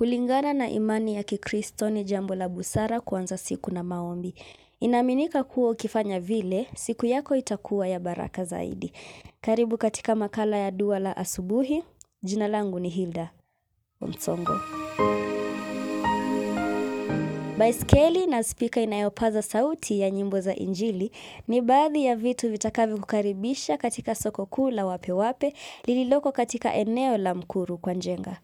Kulingana na imani ya kikristo ni jambo la busara kuanza siku na maombi. Inaaminika kuwa ukifanya vile, siku yako itakuwa ya baraka zaidi. Karibu katika makala ya dua la asubuhi, jina langu ni Hilda. Msongo. Baiskeli na spika inayopaza sauti ya nyimbo za injili ni baadhi ya vitu vitakavyo kukaribisha katika soko kuu la wape wape lililoko katika eneo la mkuru kwa njenga.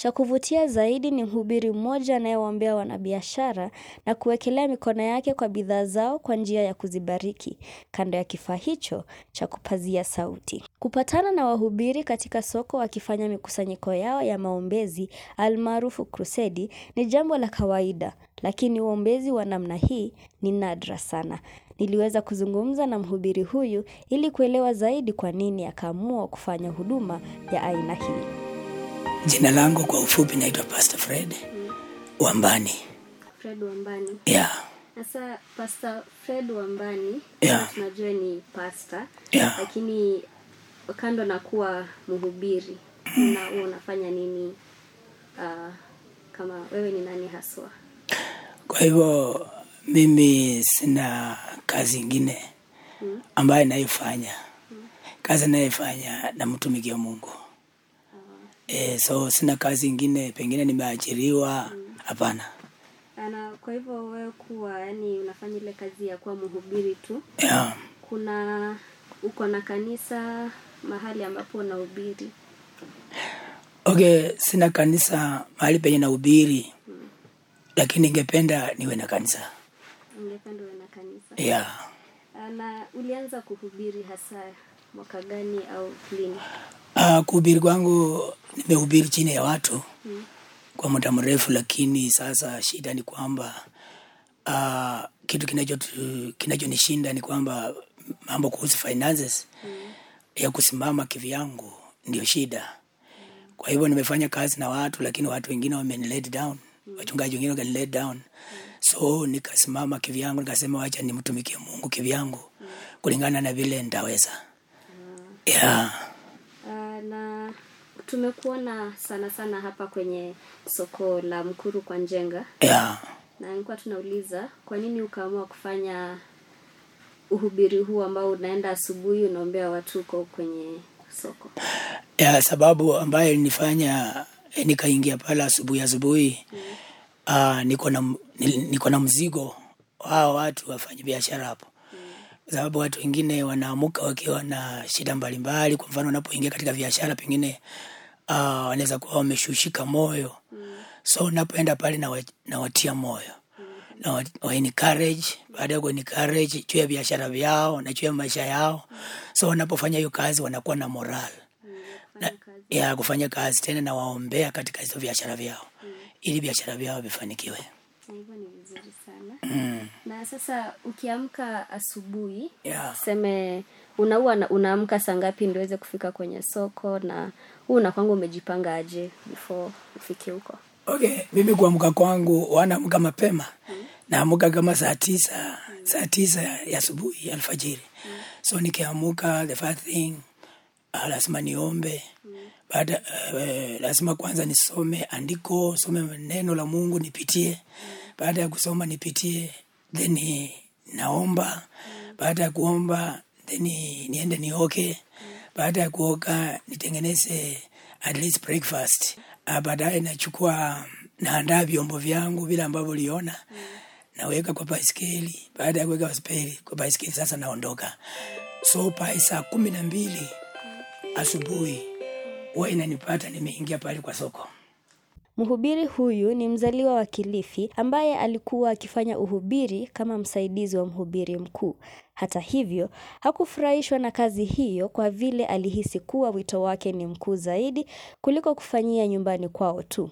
Cha kuvutia zaidi ni mhubiri mmoja anayewaombea wanabiashara na kuwekelea mikono yake kwa bidhaa zao kwa njia ya kuzibariki, kando ya kifaa hicho cha kupazia sauti. Kupatana na wahubiri katika soko wakifanya mikusanyiko yao ya maombezi almaarufu krusedi ni jambo la kawaida, lakini uombezi wa namna hii ni nadra sana. Niliweza kuzungumza na mhubiri huyu ili kuelewa zaidi kwa nini akaamua kufanya huduma ya aina hii. Jina langu kwa ufupi naitwa Pastor Fred Wambani. Fred Wambani. Yeah. Sasa Pastor Fred Wambani Yeah. tunajua ni pastor Yeah. lakini kando na kuwa mhubiri na huwa unafanya nini uh, kama wewe ni nani haswa? Kwa hivyo mimi sina kazi ingine ambayo naifanya. Kazi naifanya namtumikia Mungu. E, so sina kazi ingine, pengine nimeajiriwa. Hapana. Na kwa hivyo wewe kuwa yani unafanya ile kazi ya kuwa mhubiri tu, Yeah. kuna uko na kanisa mahali ambapo unahubiri? Okay, sina kanisa mahali penye nahubiri, lakini ningependa niwe na kanisa. Ungependa uwe na kanisa? Yeah. Na ulianza kuhubiri hasa mwaka gani au lini? Uh, kuhubiri kwangu nimehubiri chini ya watu kwa muda mrefu, lakini sasa shida ni kwamba uh, kitu kinacho- kinachonishinda ni kwamba mambo kuhusu finances ya kusimama kivyangu ndio shida. Kwa hivyo nimefanya kazi na watu, lakini watu wengine wameni let down, wachungaji wengine wameni let down, so nikasimama kivyangu, nikasema wacha nimtumikie Mungu kivyangu kulingana na vile nitaweza. Yeah. Uh, na tumekuona sana sana hapa kwenye soko la Mkuru kwa Njenga, Yeah. na nilikuwa tunauliza kwa nini ukaamua kufanya uhubiri huu ambao unaenda asubuhi unaombea watu huko kwenye soko. ya sababu ambayo ilinifanya eh, nikaingia pale asubuhi asubuhi ah, niko na niko na mzigo wao watu wafanye biashara hapo sababu watu wengine wanaamuka wakiwa na shida mbalimbali. Kwa mfano wanapoingia katika biashara pengine uh, wanaweza kuwa wameshushika moyo. So napoenda pale nawa- nawatia moyo. Na encourage baada ya ku juu ya biashara vyao na juu ya maisha yao. So wanapofanya hiyo kazi wanakuwa na moral. Na, ya kufanya kazi tena nawaombea katika hizo biashara vyao. Ili biashara vyao vifanikiwe. Na sana. Na sasa ukiamka asubuhi Yeah. tuseme unaua unaamka saa ngapi ndio uweze kufika kwenye soko na huu unakwanga umejipanga aje before ufike huko? Okay, mimi kuamka kwangu wanaamka mapema. Naamka kama saa tisa saa tisa ya asubuhi alfajiri. Alfajiri so nikiamuka the first thing uh, lazima niombe. Baada uh, lazima kwanza nisome andiko some neno la Mungu nipitie baada ya kusoma nipitie then naomba. Baada ya kuomba then ni- niende nioke baada ya kuoka nitengeneze at least breakfast. Ah, baadaye nachukua naandaa vyombo vyangu vile ambavyo uliona, naweka kwa baiskeli baada ya kuweka kwa baiskeli sasa naondoka. So pai saa kumi na mbili asubuhi huwa inanipata nimeingia pale kwa soko Mhubiri huyu ni mzaliwa wa Kilifi ambaye alikuwa akifanya uhubiri kama msaidizi wa mhubiri mkuu. Hata hivyo, hakufurahishwa na kazi hiyo kwa vile alihisi kuwa wito wake ni mkuu zaidi kuliko kufanyia nyumbani kwao tu.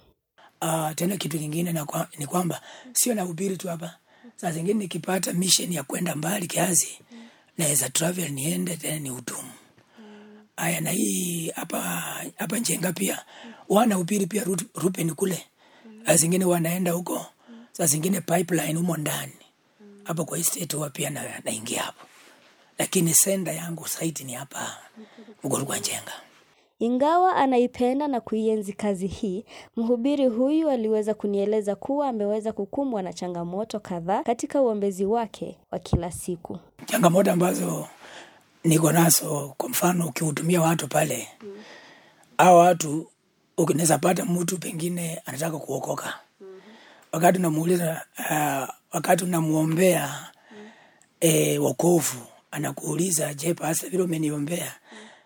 Uh, tena kitu kingine kwa, ni kwamba sio na ubiri tu hapa. Saa zingine nikipata mission ya kwenda mbali kiasi, naweza travel niende tena ni hudumu. Aya, na hii hapa hapa Njenga pia wana ubiri pia Ru- Rupen kule, saa zingine wanaenda huko, saa zingine pipeline humo ndani hapa kwa estate huwa pia na, naingia hapo, lakini senda yangu saiti ni hapa Mgoro kwa Njenga. Ingawa anaipenda na kuienzi kazi hii, mhubiri huyu aliweza kunieleza kuwa ameweza kukumbwa na changamoto kadhaa katika uombezi wake wa kila siku. changamoto ambazo niko nazo kwa mfano ukihudumia watu pale mm. au watu ukinaweza pata mtu pengine anataka kuokoka. Mm-hmm. wakati unamuuliza uh, wakati unamwombea mm. e, wokovu anakuuliza je pasta vile umeniombea?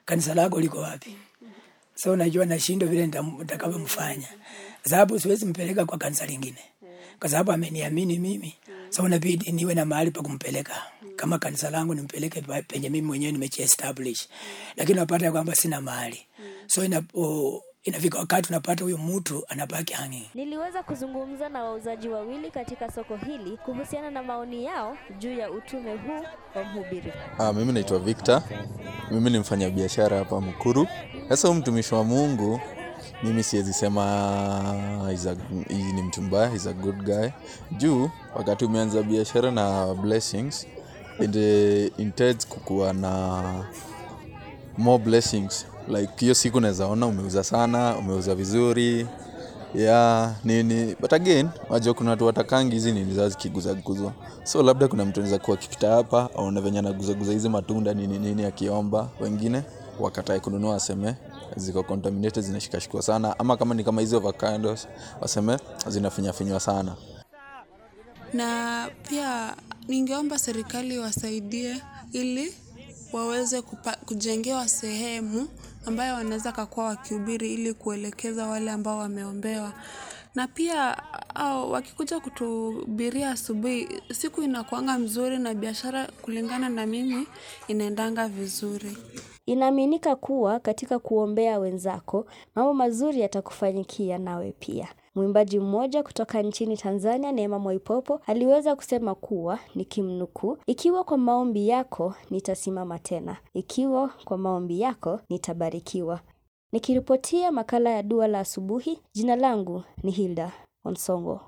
Kanisa lako liko wapi? So najua nashindwa vile nitakavyomfanya. Sababu siwezi mpeleka kwa kanisa lingine. Kwa sababu ameniamini mimi. So nabidi niwe na mahali pa kumpeleka. Kama kanisa langu nimpeleke penye mimi mwenyewe nimejiestablish lakini napata kwamba sina mahali. So inapo inafika wakati unapata huyo mtu anabaki hanging Niliweza kuzungumza na wauzaji wawili katika soko hili kuhusiana na maoni yao juu ya utume huu wa mhubiri. Ah, mimi naitwa Victor. Mimi ni mfanya biashara hapa Mkuru. Sasa huyu mtumishi wa Mungu mimi siwezi sema hii ni mtu mbaya, he's a good guy. Juu wakati umeanza biashara na blessings it intends kukuwa na more blessings like hiyo siku naweza ona umeuza sana umeuza vizuri. Ya nini but again wajua kuna watu watakangi hizi nini zao zikiguzaguzwa so labda kuna mtu anaweza kuwa akipita hapa aone venye anaguzaguza hizi matunda nini nini akiomba. Wengine wakatae kununua waseme ziko contaminated zinashikashikwa sana. Ama kama ni kama hizi avocados waseme zinafinyafinywa sana. Na pia ningeomba serikali wasaidie ili waweze kupa, kujengewa sehemu ambayo wanaweza kakuwa wakihubiri ili kuelekeza wale ambao wameombewa na pia wakikuja kutuhubiria asubuhi siku inakuanga mzuri na biashara kulingana na mimi inaendanga vizuri Inaaminika kuwa katika kuombea wenzako, mambo mazuri yatakufanyikia nawe pia. Mwimbaji mmoja kutoka nchini Tanzania, Neema Mwaipopo, aliweza kusema kuwa nikimnukuu, ikiwa kwa maombi yako nitasimama tena, ikiwa kwa maombi yako nitabarikiwa. Nikiripotia makala ya Dua la Asubuhi, jina langu ni Hilda Onsongo.